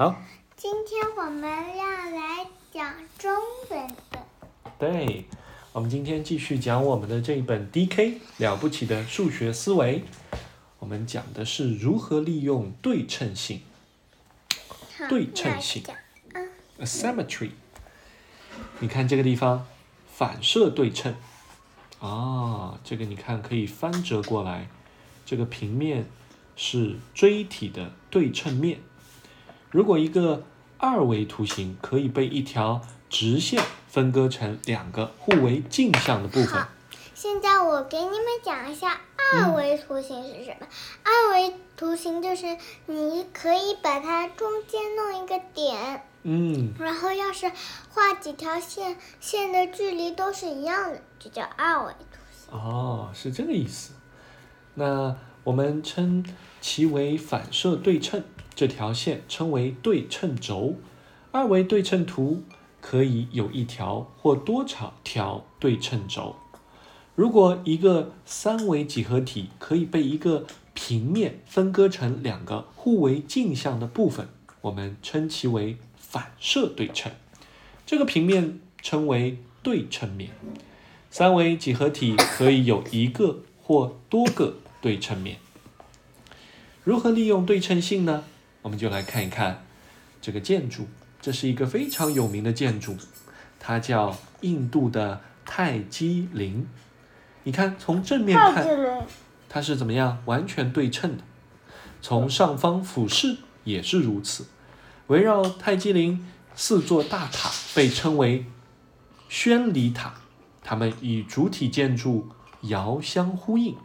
好，今天我们要来讲中文的。对，我们今天继续讲我们的这一本《D.K. 了不起的数学思维》，我们讲的是如何利用对称性对称性那讲 （asymmetry）。你看这个地方，反射对称啊，这个你看可以翻折过来，这个平面是锥体的对称面。如果一个二维图形可以被一条直线分割成两个互为镜像的部分好，现在我给你们讲一下二维图形是什么。二维图形就是你可以把它中间弄一个点，嗯，然后要是画几条线，线的距离都是一样的，就叫二维图形。哦，是这个意思。那我们称其为反射对称，这条线称为对称轴。二维对称图可以有一条或多少条对称轴。如果一个三维几何体可以被一个平面分割成两个互为镜像的部分，我们称其为反射对称。这个平面称为对称面。三维几何体可以有一个或多个对称面。如何利用对称性呢？我们就来看一看这个建筑。这是一个非常有名的建筑，它叫印度的泰姬陵。你看，从正面看，它是怎么样？完全对称的。从上方俯视也是如此。围绕泰姬陵四座大塔被称为宣礼塔，它们与主体建筑遥相呼应。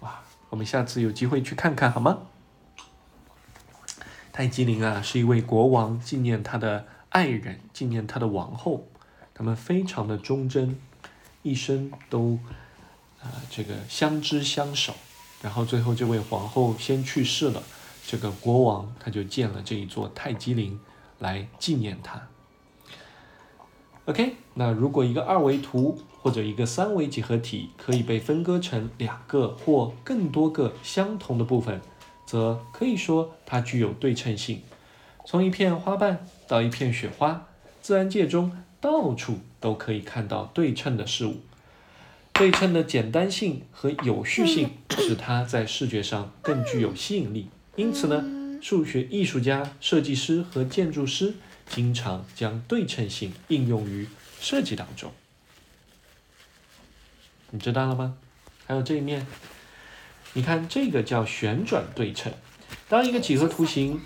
哇，我们下次有机会去看看好吗？泰姬陵啊，是一位国王纪念他的爱人，纪念他的王后，他们非常的忠贞，一生都呃这个相知相守。然后最后这位皇后先去世了，这个国王他就建了这一座泰姬陵来纪念他。OK，那如果一个二维图或者一个三维几何体可以被分割成两个或更多个相同的部分，则可以说它具有对称性。从一片花瓣到一片雪花，自然界中到处都可以看到对称的事物。对称的简单性和有序性使它在视觉上更具有吸引力。因此呢，数学艺术家、设计师和建筑师经常将对称性应用于设计当中。你知道了吗？还有这一面，你看这个叫旋转对称。当一个几何图形，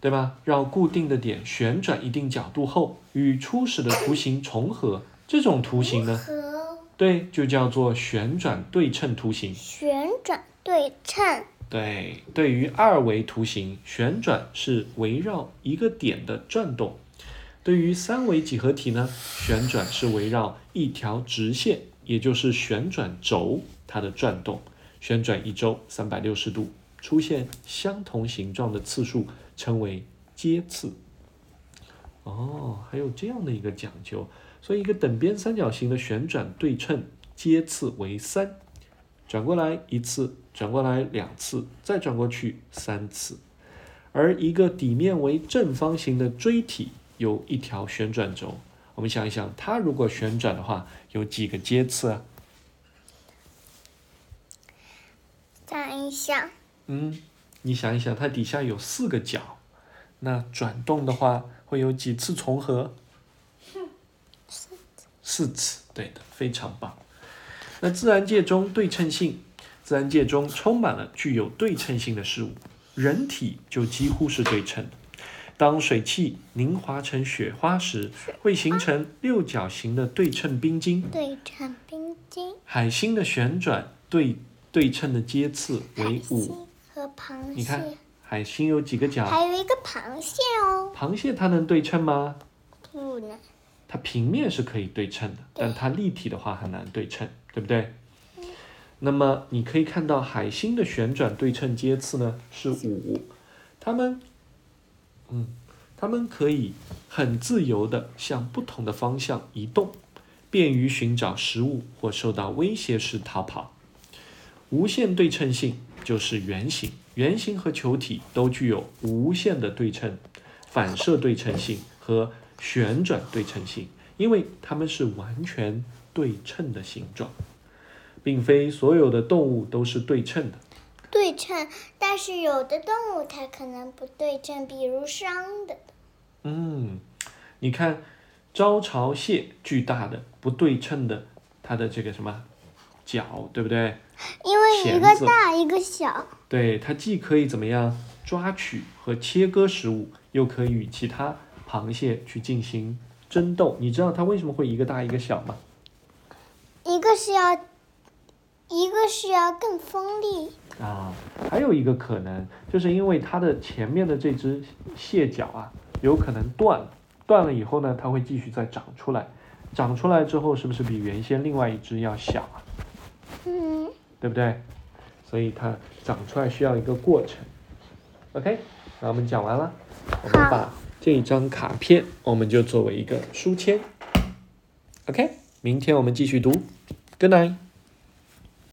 对吧，绕固定的点旋转一定角度后，与初始的图形重合，这种图形呢，和对，就叫做旋转对称图形。旋转对称。对，对于二维图形，旋转是围绕一个点的转动；对于三维几何体呢，旋转是围绕一条直线，也就是旋转轴它的转动。旋转一周三百六十度，出现相同形状的次数称为阶次。哦，还有这样的一个讲究，所以一个等边三角形的旋转对称阶次为三，转过来一次，转过来两次，再转过去三次。而一个底面为正方形的锥体有一条旋转轴，我们想一想，它如果旋转的话，有几个阶次啊？嗯，你想一想，它底下有四个角，那转动的话会有几次重合？四次四次，对的，非常棒。那自然界中对称性，自然界中充满了具有对称性的事物，人体就几乎是对称的。当水汽凝华成雪花时，会形成六角形的对称冰晶。对称冰晶，海星的旋转对对称的阶次为五。和螃你看蟹，海星有几个角？还有一个螃蟹哦，螃蟹它能对称吗？不能。它平面是可以对称的，但它立体的话很难对称，对不对？那么你可以看到海星的旋转对称阶次呢是五，它们，嗯，它们可以很自由的向不同的方向移动，便于寻找食物或受到威胁时逃跑。无限对称性就是圆形，圆形和球体都具有无限的对称、反射对称性和旋转对称性，因为它们是完全对称的形状。并非所有的动物都是对称的。对称，但是有的动物它可能不对称，比如伤的。嗯，你看，招潮蟹巨大的不对称的，它的这个什么脚，对不对？因为一个大一个小。对，它既可以怎么样抓取和切割食物，又可以与其他螃蟹去进行争斗。你知道它为什么会一个大一个小吗？一个是要。一个是要更锋利啊，还有一个可能，就是因为它的前面的这只蟹脚啊，有可能断了，断了以后呢，它会继续再长出来，长出来之后是不是比原先另外一只要小啊？对不对？所以它长出来需要一个过程。OK，那我们讲完了，我们把这一张卡片，我们就作为一个书签。OK，明天我们继续读，Good night。